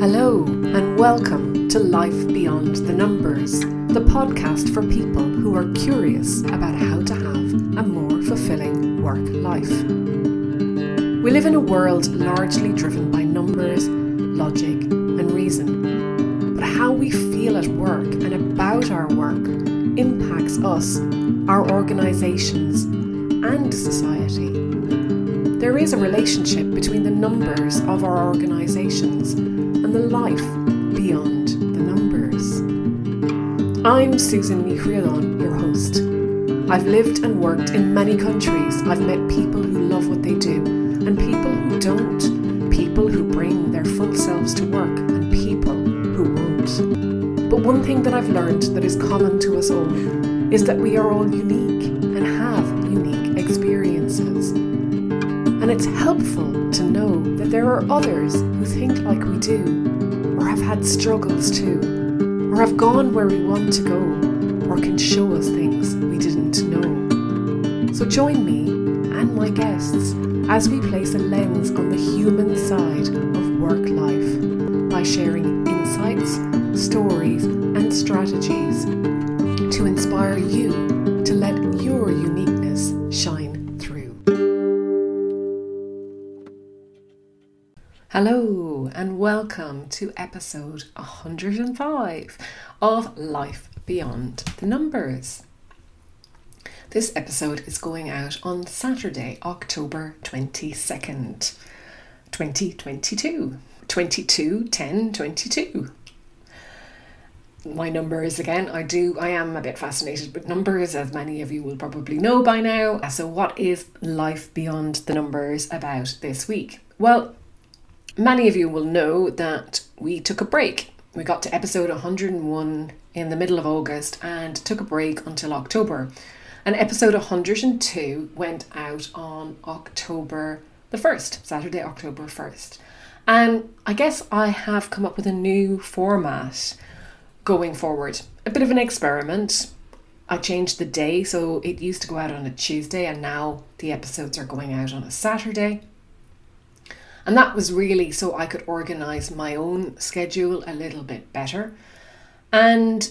Hello, and welcome to Life Beyond the Numbers, the podcast for people who are curious about how to have a more fulfilling work life. We live in a world largely driven by numbers, logic, and reason. But how we feel at work and about our work impacts us, our organisations, and society. There is a relationship between the numbers of our organisations and the life beyond the numbers. I'm Susan Mihriadon, your host. I've lived and worked in many countries. I've met people who love what they do and people who don't, people who bring their full selves to work and people who won't. But one thing that I've learned that is common to us all is that we are all unique and have unique experiences. And it's helpful to know that there are others who think like we do, had struggles too, or have gone where we want to go, or can show us things we didn't know. So join me and my guests as we place a lens on the human side of work life by sharing insights, stories, and strategies to inspire you to let your uniqueness shine through. Hello, and welcome to episode 105 of Life Beyond the Numbers. This episode is going out on Saturday, October 22nd, 2022. 22 10 22 my numbers again. I do, I am a bit fascinated with numbers, as many of you will probably know by now. So, what is life beyond the numbers about this week? Well, many of you will know that we took a break. We got to episode 101 in the middle of August and took a break until October. And episode 102 went out on October the 1st, Saturday, October 1st. And I guess I have come up with a new format going forward. A bit of an experiment. I changed the day, so it used to go out on a Tuesday, and now the episodes are going out on a Saturday. And that was really so I could organize my own schedule a little bit better. And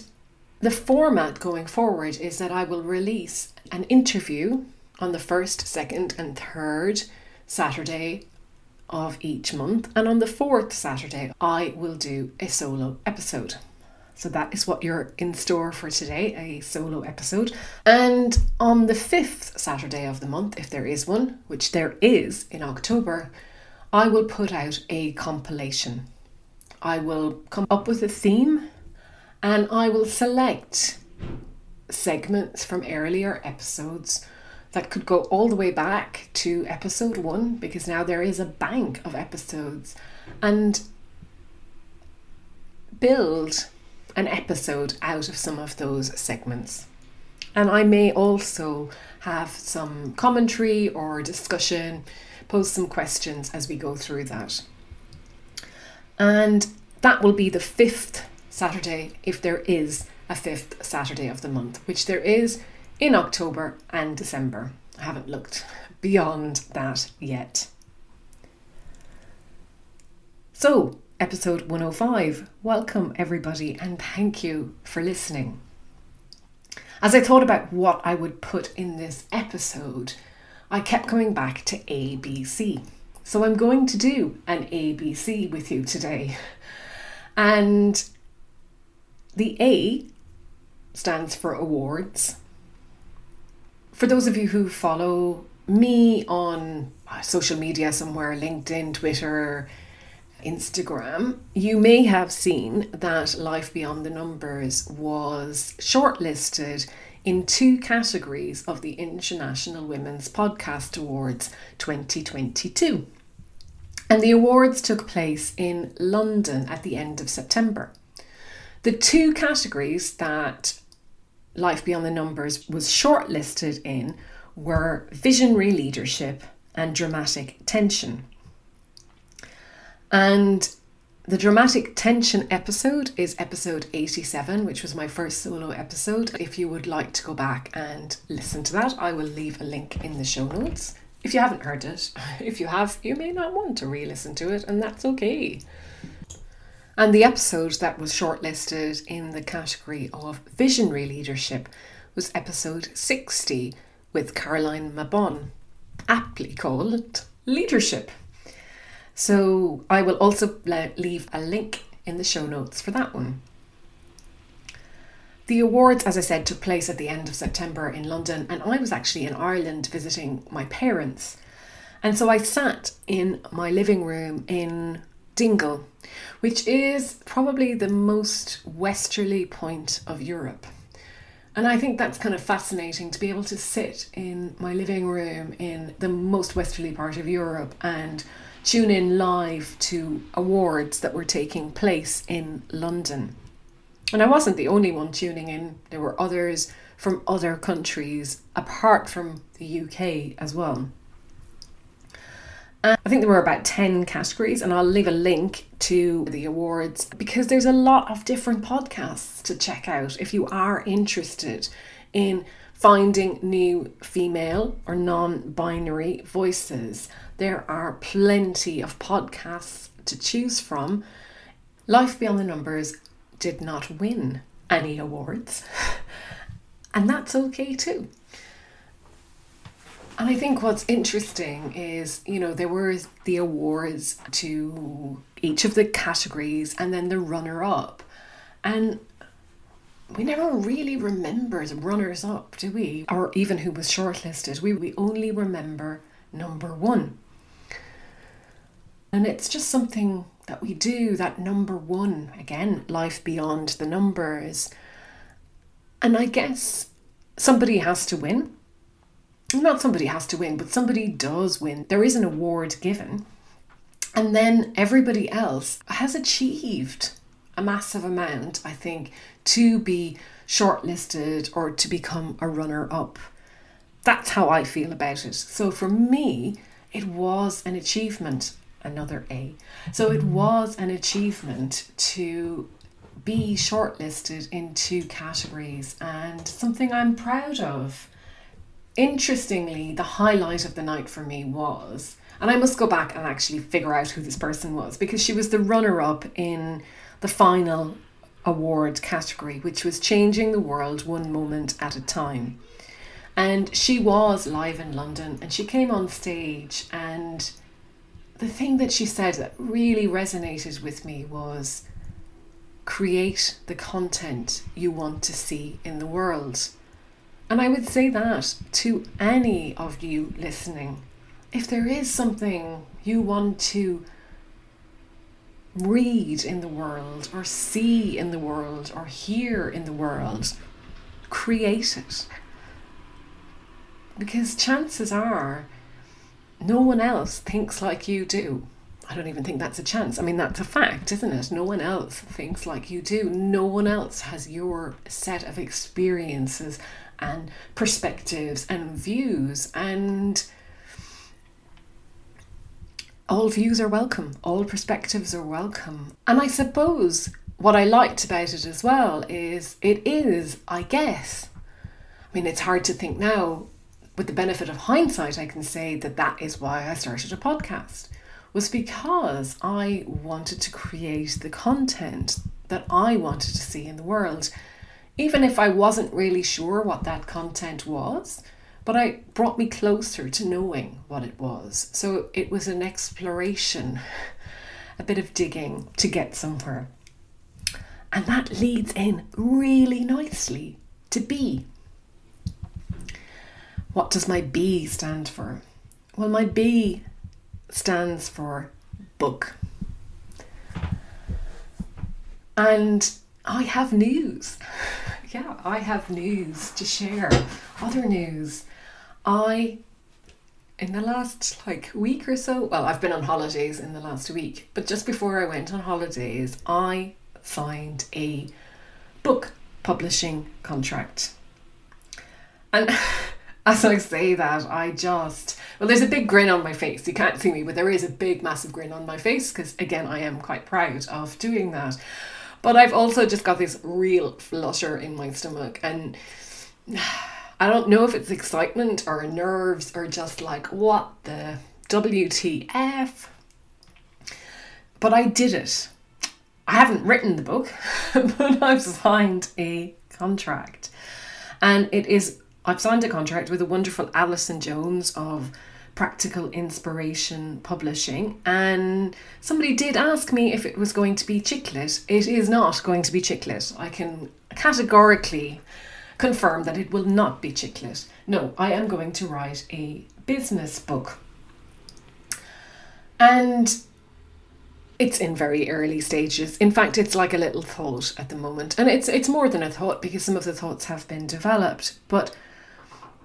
the format going forward is that I will release an interview on the first, second, and third Saturday of each month. And on the fourth Saturday, I will do a solo episode. So that is what you're in store for today a solo episode. And on the fifth Saturday of the month, if there is one, which there is in October, I will put out a compilation. I will come up with a theme and I will select segments from earlier episodes that could go all the way back to episode one because now there is a bank of episodes and build an episode out of some of those segments. And I may also have some commentary or discussion, pose some questions as we go through that. And that will be the fifth Saturday if there is a fifth Saturday of the month, which there is in October and December. I haven't looked beyond that yet. So, episode 105. Welcome, everybody, and thank you for listening. As I thought about what I would put in this episode, I kept coming back to ABC. So I'm going to do an ABC with you today. And the A stands for awards. For those of you who follow me on uh, social media somewhere, LinkedIn, Twitter, Instagram, you may have seen that Life Beyond the Numbers was shortlisted in two categories of the International Women's Podcast Awards 2022. And the awards took place in London at the end of September. The two categories that Life Beyond the Numbers was shortlisted in were visionary leadership and dramatic tension. And the dramatic tension episode is episode 87, which was my first solo episode. If you would like to go back and listen to that, I will leave a link in the show notes. If you haven't heard it, if you have, you may not want to re listen to it, and that's okay. And the episode that was shortlisted in the category of visionary leadership was episode 60 with Caroline Mabon, aptly called Leadership. So I will also leave a link in the show notes for that one. The awards, as I said, took place at the end of September in London, and I was actually in Ireland visiting my parents. And so I sat in my living room in Dingle, which is probably the most westerly point of Europe. And I think that's kind of fascinating to be able to sit in my living room in the most westerly part of Europe and tune in live to awards that were taking place in London. And I wasn't the only one tuning in, there were others from other countries apart from the UK as well. And I think there were about 10 categories, and I'll leave a link to the awards because there's a lot of different podcasts to check out if you are interested in finding new female or non binary voices. There are plenty of podcasts to choose from. Life Beyond the Numbers did not win any awards, and that's okay too. And I think what's interesting is, you know, there were the awards to each of the categories and then the runner up. And we never really remember the runners up, do we? Or even who was shortlisted. We, we only remember number one. And it's just something that we do, that number one, again, life beyond the numbers. And I guess somebody has to win. Not somebody has to win, but somebody does win. There is an award given. And then everybody else has achieved a massive amount, I think, to be shortlisted or to become a runner up. That's how I feel about it. So for me, it was an achievement another A. So it mm. was an achievement to be shortlisted in two categories and something I'm proud of. Interestingly, the highlight of the night for me was, and I must go back and actually figure out who this person was because she was the runner up in the final award category, which was Changing the World One Moment at a Time. And she was live in London and she came on stage and the thing that she said that really resonated with me was create the content you want to see in the world. And I would say that to any of you listening. If there is something you want to read in the world, or see in the world, or hear in the world, create it. Because chances are no one else thinks like you do. I don't even think that's a chance. I mean, that's a fact, isn't it? No one else thinks like you do. No one else has your set of experiences and perspectives and views. And all views are welcome, all perspectives are welcome. And I suppose what I liked about it as well is it is, I guess, I mean, it's hard to think now with the benefit of hindsight, I can say that that is why I started a podcast, was because I wanted to create the content that I wanted to see in the world, even if I wasn't really sure what that content was. But it brought me closer to knowing what it was. So it was an exploration, a bit of digging to get somewhere. And that leads in really nicely to be what does my B stand for? Well, my B stands for book. And I have news. yeah, I have news to share. Other news. I, in the last like week or so, well, I've been on holidays in the last week, but just before I went on holidays, I signed a book publishing contract. And as I say that, I just well, there's a big grin on my face. You can't see me, but there is a big, massive grin on my face because, again, I am quite proud of doing that. But I've also just got this real flutter in my stomach, and I don't know if it's excitement or nerves or just like what the WTF. But I did it. I haven't written the book, but I've signed a contract. And it is, I've signed a contract with a wonderful Alison Jones of Practical Inspiration Publishing. And somebody did ask me if it was going to be chick lit. It is not going to be chick lit. I can categorically confirm that it will not be chick lit. No, I am going to write a business book. And it's in very early stages. In fact, it's like a little thought at the moment. And it's it's more than a thought because some of the thoughts have been developed, but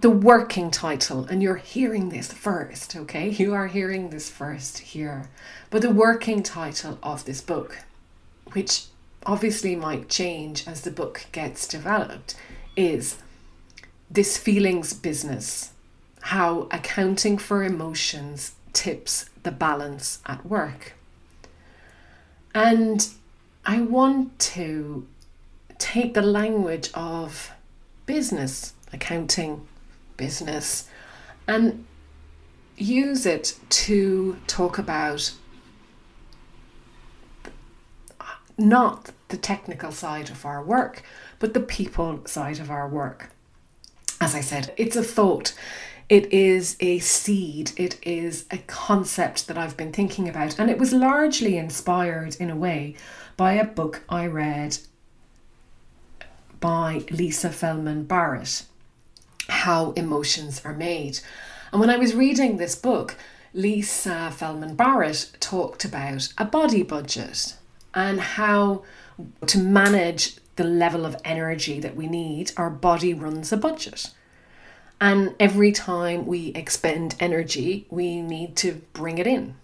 the working title and you're hearing this first, okay? You are hearing this first here. But the working title of this book, which obviously might change as the book gets developed, is This Feelings Business How Accounting for Emotions Tips the Balance at Work. And I want to take the language of business, accounting, business, and use it to talk about not the technical side of our work, but the people side of our work. As I said, it's a thought. It is a seed. It is a concept that I've been thinking about. And it was largely inspired, in a way, by a book I read by Lisa Feldman Barrett How Emotions Are Made. And when I was reading this book, Lisa Feldman Barrett talked about a body budget and how to manage the level of energy that we need, our body runs a budget. And every time we expend energy, we need to bring it in.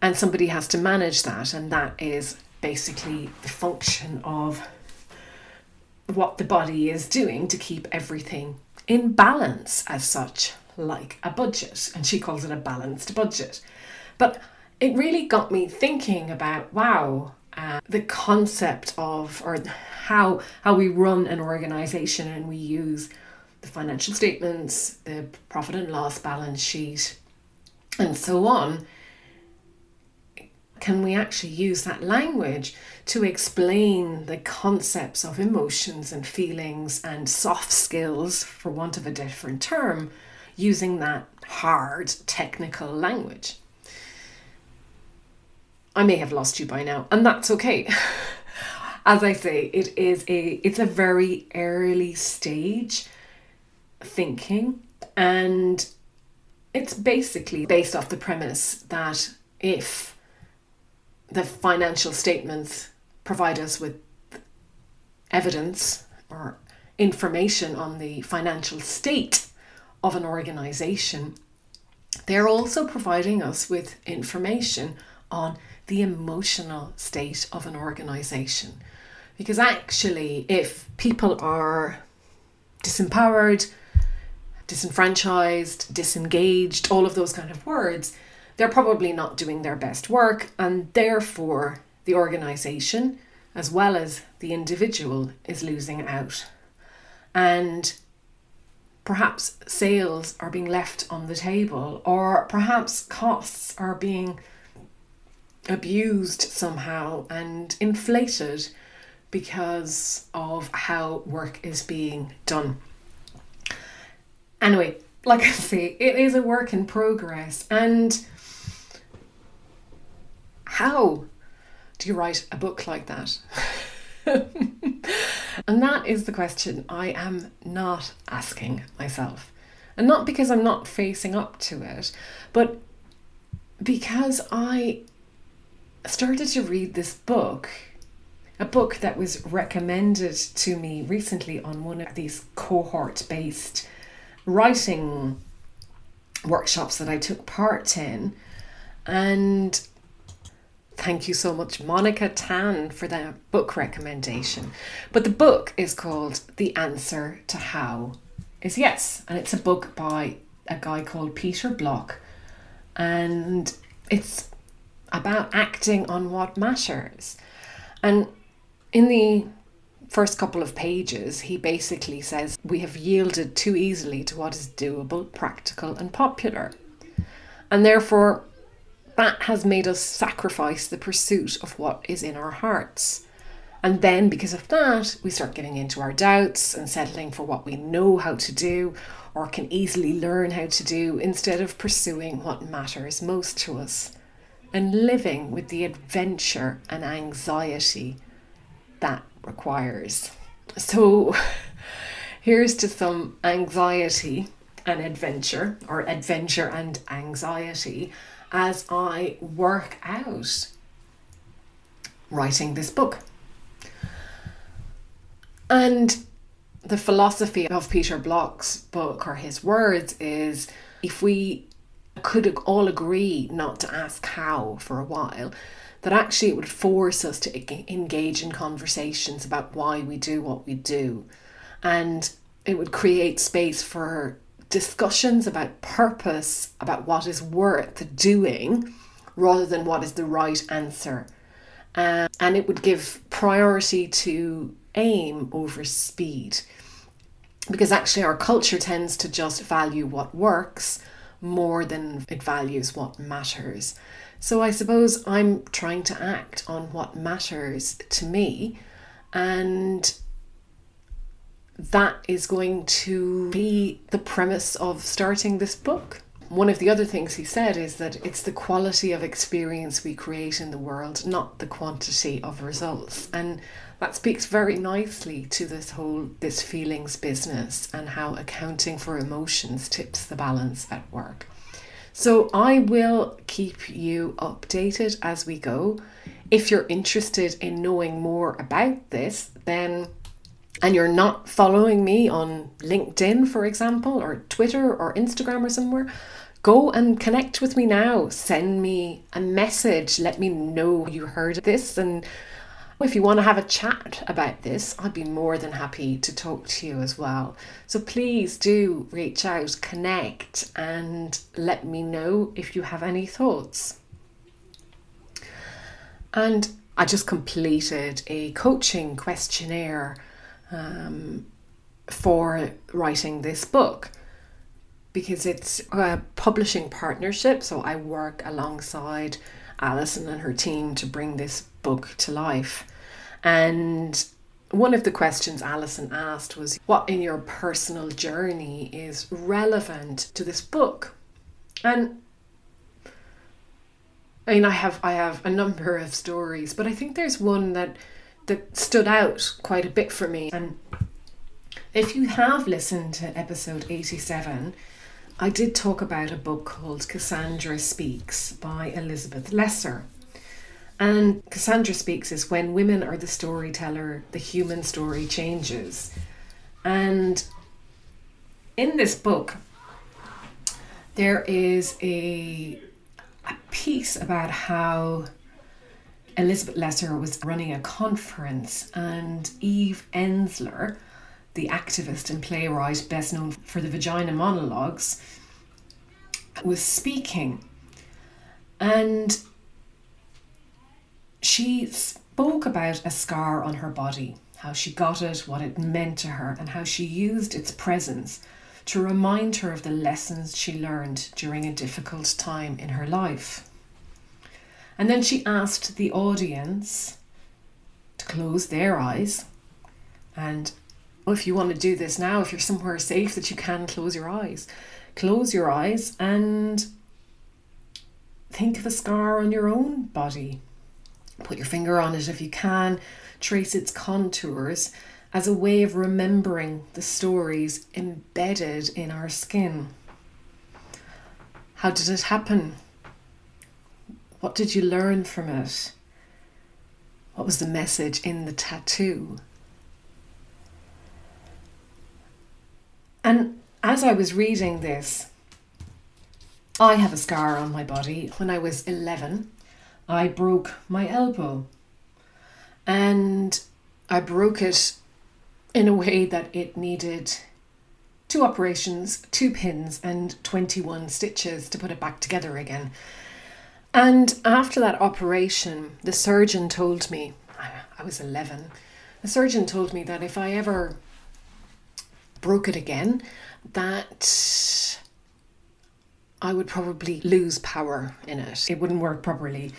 And somebody has to manage that. And that is basically the function of what the body is doing to keep everything in balance, as such, like a budget. And she calls it a balanced budget. But it really got me thinking about wow, uh, the concept of or how how we run an organization and we use the financial statements, the profit and loss balance sheet, and so on. Can we actually use that language to explain the concepts of emotions and feelings and soft skills, for want of a different term, using that hard technical language? I may have lost you by now, and that's okay. As I say, it is a it's a very early stage thinking and it's basically based off the premise that if the financial statements provide us with evidence or information on the financial state of an organization, they're also providing us with information on the emotional state of an organization. Because actually, if people are disempowered, disenfranchised, disengaged, all of those kind of words, they're probably not doing their best work, and therefore the organization, as well as the individual, is losing out. And perhaps sales are being left on the table, or perhaps costs are being abused somehow and inflated because of how work is being done. Anyway, like I say, it is a work in progress. And how you write a book like that? and that is the question I am not asking myself. And not because I'm not facing up to it, but because I started to read this book, a book that was recommended to me recently on one of these cohort based writing workshops that I took part in. And thank you so much, Monica Tan, for that book recommendation. But the book is called The Answer to How is Yes, and it's a book by a guy called Peter Block. And it's about acting on what matters. And in the first couple of pages, he basically says we have yielded too easily to what is doable, practical, and popular. And therefore, that has made us sacrifice the pursuit of what is in our hearts. And then, because of that, we start getting into our doubts and settling for what we know how to do or can easily learn how to do instead of pursuing what matters most to us and living with the adventure and anxiety that requires. So, here's to some anxiety and adventure, or adventure and anxiety, as I work out writing this book. And the philosophy of Peter Block's book or his words is if we could all agree not to ask how for a while, that actually it would force us to engage in conversations about why we do what we do. And it would create space for discussions about purpose, about what is worth doing, rather than what is the right answer. Uh, and it would give priority to aim over speed. Because actually, our culture tends to just value what works more than it values what matters. So I suppose I'm trying to act on what matters to me, and that is going to be the premise of starting this book. One of the other things he said is that it's the quality of experience we create in the world, not the quantity of results. And that speaks very nicely to this whole this feelings business and how accounting for emotions tips the balance at work. So I will keep you updated as we go. If you're interested in knowing more about this, then and you're not following me on LinkedIn, for example, or Twitter or Instagram or somewhere, go and connect with me now. Send me a message. Let me know you heard this and if you want to have a chat about this, I'd be more than happy to talk to you as well. So please do reach out, connect, and let me know if you have any thoughts. And I just completed a coaching questionnaire um, for writing this book because it's a publishing partnership. So I work alongside Alison and her team to bring this book to life. And one of the questions Alison asked was what in your personal journey is relevant to this book? And I mean I have I have a number of stories, but I think there's one that that stood out quite a bit for me. And if you have listened to episode 87, I did talk about a book called Cassandra Speaks by Elizabeth Lesser. And Cassandra Speaks is when women are the storyteller, the human story changes. And in this book, there is a, a piece about how Elizabeth Lesser was running a conference and Eve Ensler, the activist and playwright best known for the Vagina Monologues, was speaking. And she spoke about a scar on her body, how she got it, what it meant to her, and how she used its presence to remind her of the lessons she learned during a difficult time in her life. And then she asked the audience to close their eyes. And oh, if you want to do this now, if you're somewhere safe that you can close your eyes, close your eyes and think of a scar on your own body Put your finger on it if you can, trace its contours as a way of remembering the stories embedded in our skin. How did it happen? What did you learn from it? What was the message in the tattoo? And as I was reading this, I have a scar on my body. When I was 11, I broke my elbow. And I broke it in a way that it needed two operations, two pins, and 21 stitches to put it back together again. And after that operation, the surgeon told me, I was 11, the surgeon told me that if I ever broke it again, that I would probably lose power in it. It wouldn't work properly,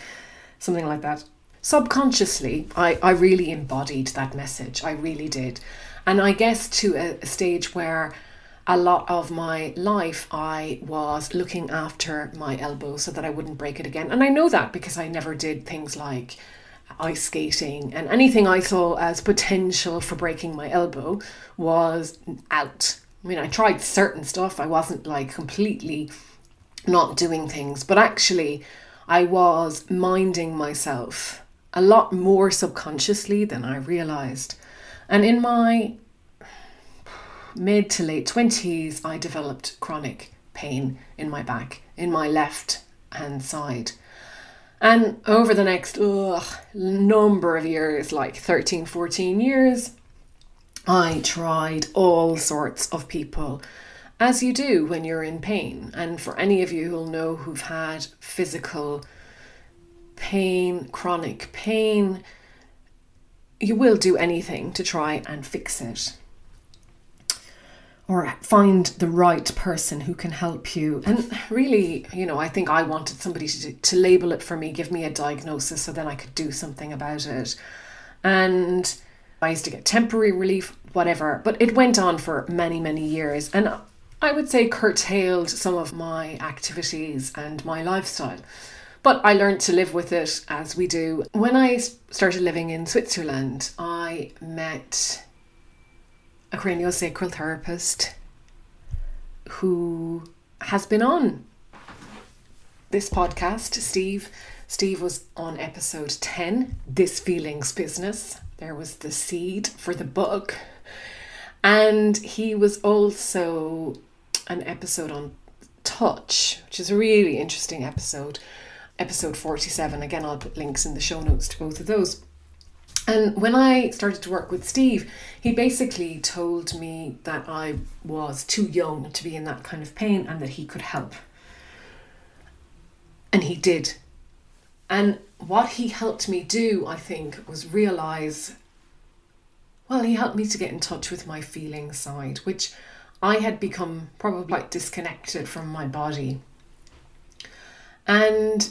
something like that. Subconsciously, I, I really embodied that message. I really did. And I guess to a, a stage where a lot of my life I was looking after my elbow so that I wouldn't break it again. And I know that because I never did things like ice skating and anything I saw as potential for breaking my elbow was out. I mean, I tried certain stuff. I wasn't like completely not doing things, but actually, I was minding myself a lot more subconsciously than I realized. And in my mid to late 20s, I developed chronic pain in my back, in my left hand side. And over the next ugh, number of years, like 13, 14 years, I tried all sorts of people, as you do when you're in pain. And for any of you who'll know who've had physical pain, chronic pain, you will do anything to try and fix it or find the right person who can help you. And really, you know, I think I wanted somebody to, to label it for me, give me a diagnosis so then I could do something about it. And I used to get temporary relief, whatever, but it went on for many, many years. And I would say curtailed some of my activities and my lifestyle. But I learned to live with it as we do. When I started living in Switzerland, I met a craniosacral therapist who has been on this podcast, Steve. Steve was on episode 10, This Feelings Business. There was the seed for the book. And he was also an episode on touch, which is a really interesting episode. Episode 47. Again, I'll put links in the show notes to both of those. And when I started to work with Steve, he basically told me that I was too young to be in that kind of pain and that he could help. And he did. And what he helped me do, I think, was realize well, he helped me to get in touch with my feeling side, which I had become probably quite disconnected from my body. And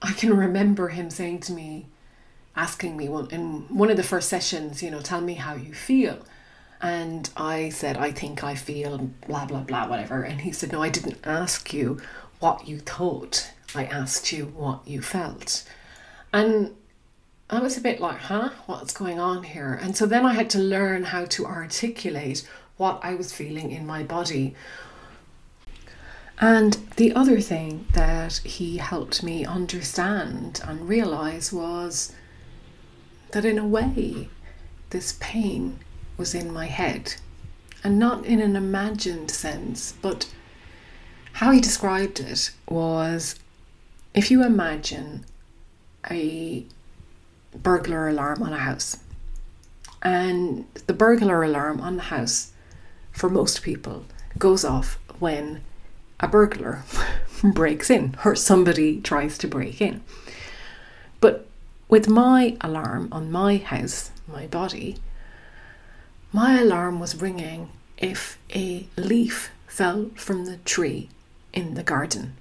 I can remember him saying to me, asking me one in one of the first sessions, you know, tell me how you feel. And I said, I think I feel blah, blah, blah, whatever. And he said, No, I didn't ask you what you thought. I asked you what you felt. And I was a bit like, huh, what's going on here? And so then I had to learn how to articulate what I was feeling in my body. And the other thing that he helped me understand and realize was that in a way, this pain was in my head. And not in an imagined sense, but how he described it was if you imagine a burglar alarm on a house, and the burglar alarm on the house, for most people, goes off when a burglar breaks in or somebody tries to break in. But with my alarm on my house, my body, my alarm was ringing if a leaf fell from the tree in the garden.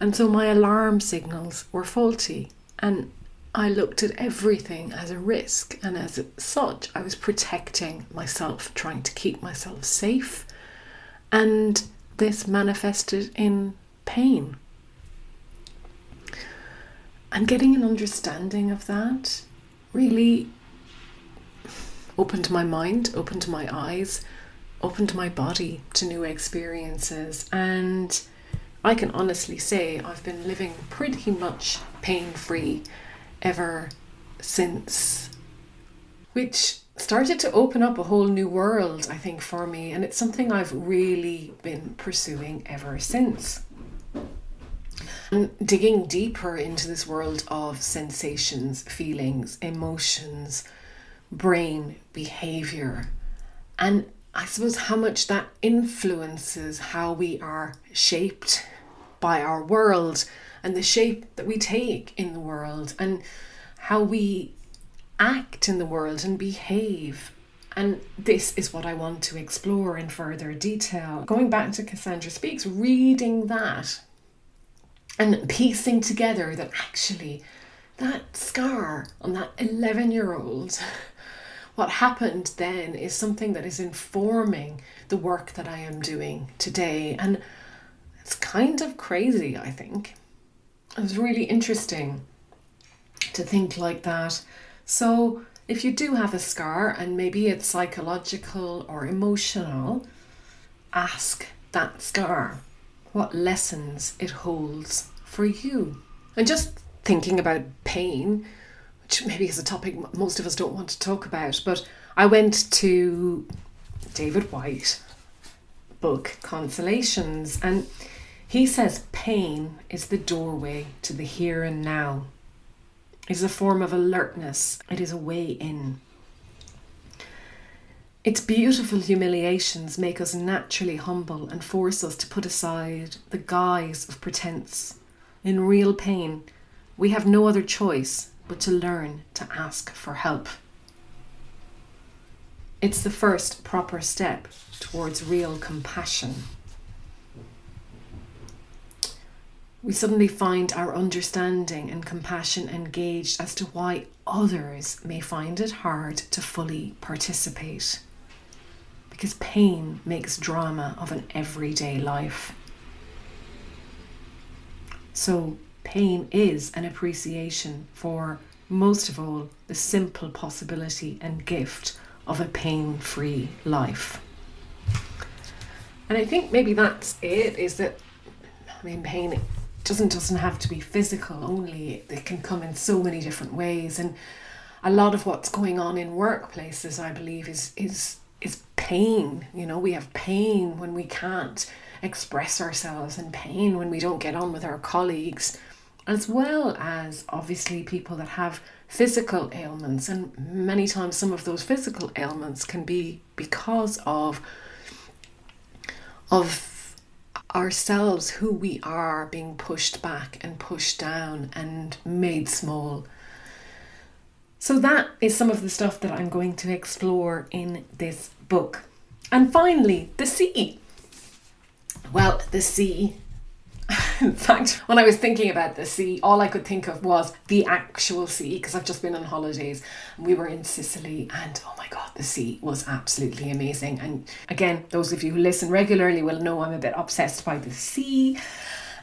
And so my alarm signals were faulty, and I looked at everything as a risk, and as such, I was protecting myself, trying to keep myself safe, and this manifested in pain. And getting an understanding of that really opened my mind, opened my eyes, opened my body to new experiences. And I can honestly say I've been living pretty much pain free ever since, which started to open up a whole new world, I think, for me. And it's something I've really been pursuing ever since. And digging deeper into this world of sensations, feelings, emotions, brain, behavior, and I suppose how much that influences how we are shaped by our world and the shape that we take in the world and how we act in the world and behave And this is what I want to explore in further detail. Going back to Cassandra Speaks, reading that and piecing together that actually that scar on that 11 year old, what happened then is something that is informing the work that I am doing today. And it's kind of crazy, I think. It was really interesting to think like that. So, if you do have a scar and maybe it's psychological or emotional, ask that scar what lessons it holds for you. And just thinking about pain, which maybe is a topic most of us don't want to talk about, but I went to David Whyte book Consolations and he says pain is the doorway to the here and now. It is a form of alertness. It is a way in. Its beautiful humiliations make us naturally humble and force us to put aside the guise of pretense. In real pain, we have no other choice but to learn to ask for help. It's the first proper step towards real compassion. We suddenly find our understanding and compassion engaged as to why others may find it hard to fully participate. Because pain makes drama of an everyday life. So, pain is an appreciation for, most of all, the simple possibility and gift of a pain free life. And I think maybe that's it is that, I mean, pain doesn't doesn't have to be physical only it can come in so many different ways and a lot of what's going on in workplaces i believe is is is pain you know we have pain when we can't express ourselves and pain when we don't get on with our colleagues as well as obviously people that have physical ailments. And many times some of those physical ailments can be because of of ourselves who we are being pushed back and pushed down and made small. So that is some of the stuff that I'm going to explore in this book and finally the sea well the sea in fact, when I was thinking about the sea, all I could think of was the actual sea because I've just been on holidays. And we were in Sicily, and oh my god, the sea was absolutely amazing. And again, those of you who listen regularly will know I'm a bit obsessed by the sea.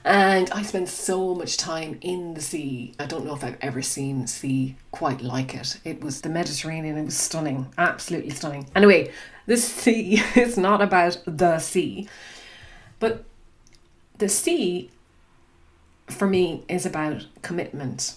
And I spent so much time in the sea. I don't know if I've ever seen sea quite like it. It was the Mediterranean, it was stunning, absolutely stunning. Anyway, the sea is not about the sea, but the sea for me is about commitment.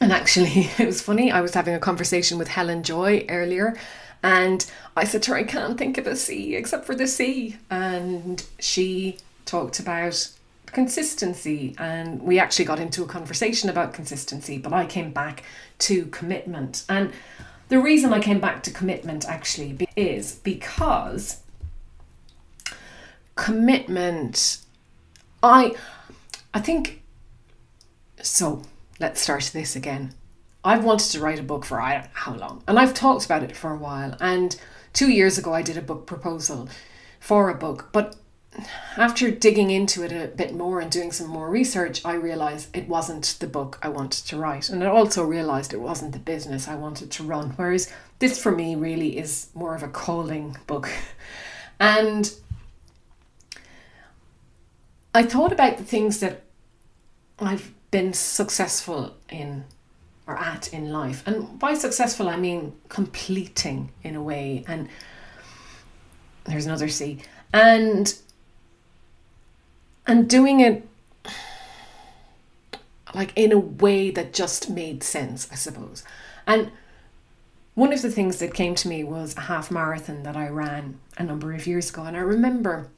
And actually, it was funny. I was having a conversation with Helen Joy earlier, and I said to her, I can't think of a sea except for the sea. And she talked about consistency, and we actually got into a conversation about consistency, but I came back to commitment. And the reason I came back to commitment actually is because commitment I I think so let's start this again. I've wanted to write a book for I don't know how long, and I've talked about it for a while. And two years ago, I did a book proposal for a book, but after digging into it a bit more and doing some more research, I realized it wasn't the book I wanted to write. And I also realized it wasn't the business I wanted to run. Whereas this for me really is more of a calling book. And I thought about the things that I've been successful in or at in life. And by successful, I mean completing in a way. And there's another C. And and doing it like in a way that just made sense, I suppose. And one of the things that came to me was a half marathon that I ran a number of years ago. And I remember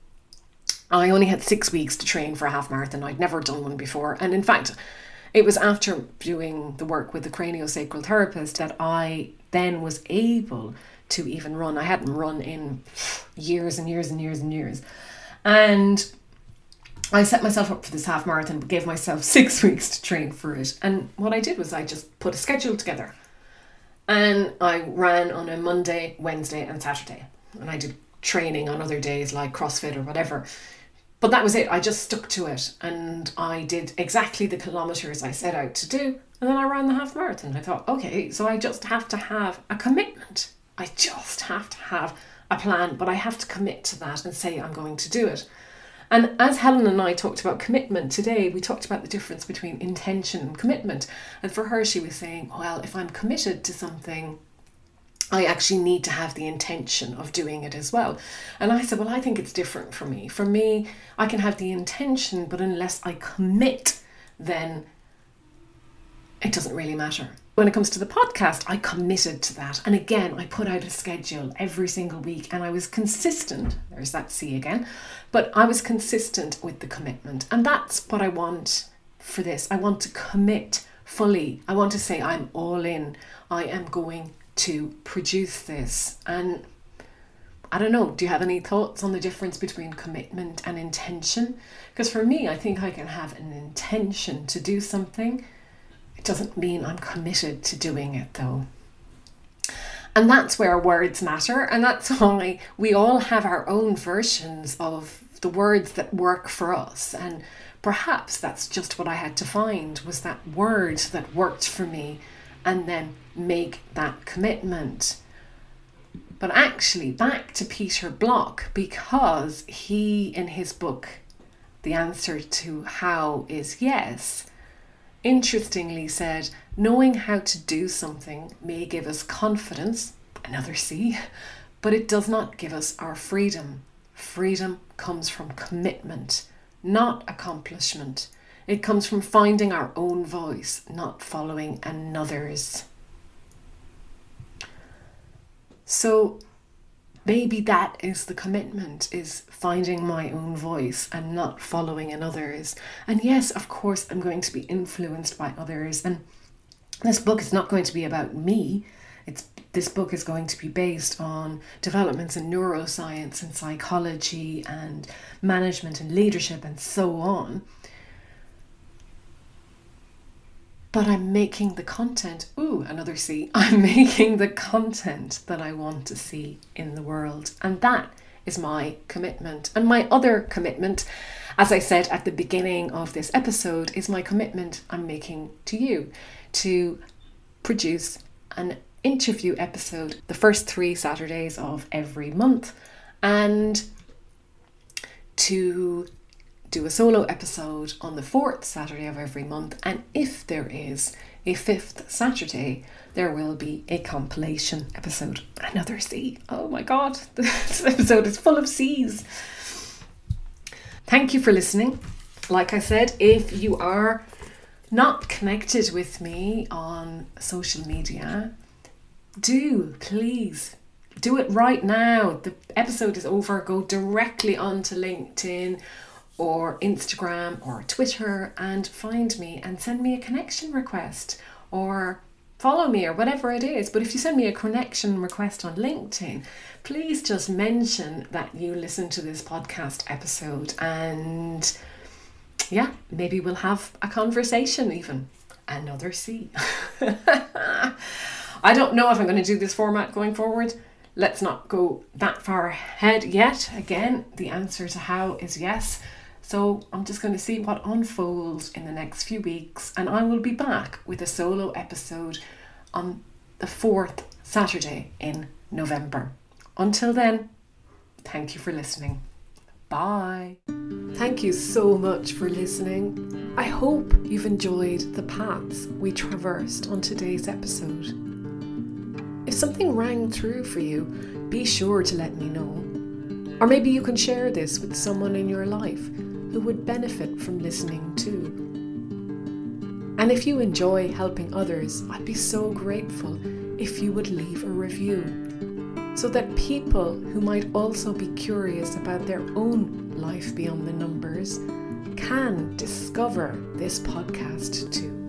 I only had six weeks to train for a half marathon. I'd never done one before. And in fact, it was after doing the work with the craniosacral therapist that I then was able to even run. I hadn't run in years and years and years and years. And I set myself up for this half marathon, gave myself six weeks to train for it. And what I did was I just put a schedule together. And I ran on a Monday, Wednesday, and Saturday. And I did training on other days like CrossFit or whatever. But that was it. I just stuck to it and I did exactly the kilometers I set out to do. And then I ran the half marathon. I thought, okay, so I just have to have a commitment. I just have to have a plan, but I have to commit to that and say I'm going to do it. And as Helen and I talked about commitment today, we talked about the difference between intention and commitment. And for her, she was saying, well, if I'm committed to something, I actually need to have the intention of doing it as well. And I said, well, I think it's different for me. For me, I can have the intention, but unless I commit, then it doesn't really matter. When it comes to the podcast, I committed to that. And again, I put out a schedule every single week and I was consistent. There's that C again. But I was consistent with the commitment. And that's what I want for this. I want to commit fully. I want to say, I'm all in. I am going to produce this. And I don't know, do you have any thoughts on the difference between commitment and intention? Because for me, I think I can have an intention to do something it doesn't mean I'm committed to doing it though. And that's where words matter, and that's why we all have our own versions of the words that work for us. And perhaps that's just what I had to find was that word that worked for me and then make that commitment. But actually, back to Peter Block, because he, in his book, The Answer to How is Yes, interestingly said, knowing how to do something may give us confidence, another C, but it does not give us our freedom. Freedom comes from commitment, not accomplishment. It comes from finding our own voice, not following another's. So, maybe that is the commitment is finding my own voice and not following another's. And yes of course i'm going to be influenced by others. And this book is not going to be about me. It's this book is going to be based on developments in neuroscience and psychology and management and leadership and so on but I'm making the content. Ooh, another C. I'm making the content that I want to see in the world. And that is my commitment. And my other commitment, as I said at the beginning of this episode, is my commitment I'm making to you to produce an interview episode the first three Saturdays of every month and to do a solo episode on the fourth Saturday of every month, and if there is a fifth Saturday, there will be a compilation episode. Another C. Oh my god, this episode is full of C's. Thank you for listening. Like I said, if you are not connected with me on social media, do please do it right now. The episode is over. Go directly onto LinkedIn or Instagram or Twitter and find me and send me a connection request or follow me or whatever it is. But if you send me a connection request on LinkedIn, please just mention that you listen to this podcast episode and yeah, maybe we'll have a conversation even. Another C. I don't know if I'm going to do this format going forward. Let's not go that far ahead yet. Again, the answer to how is yes. So I'm just going to see what unfolds in the next few weeks, and I will be back with a solo episode on the fourth Saturday in November. Until then, thank you for listening. Bye. Thank you so much for listening. I hope you've enjoyed the paths we traversed on today's episode. If something rang true for you, be sure to let me know. Or maybe you can share this with someone in your life who would benefit from listening too. And if you enjoy helping others, I'd be so grateful if you would leave a review so that people who might also be curious about their own life beyond the numbers can discover this podcast too.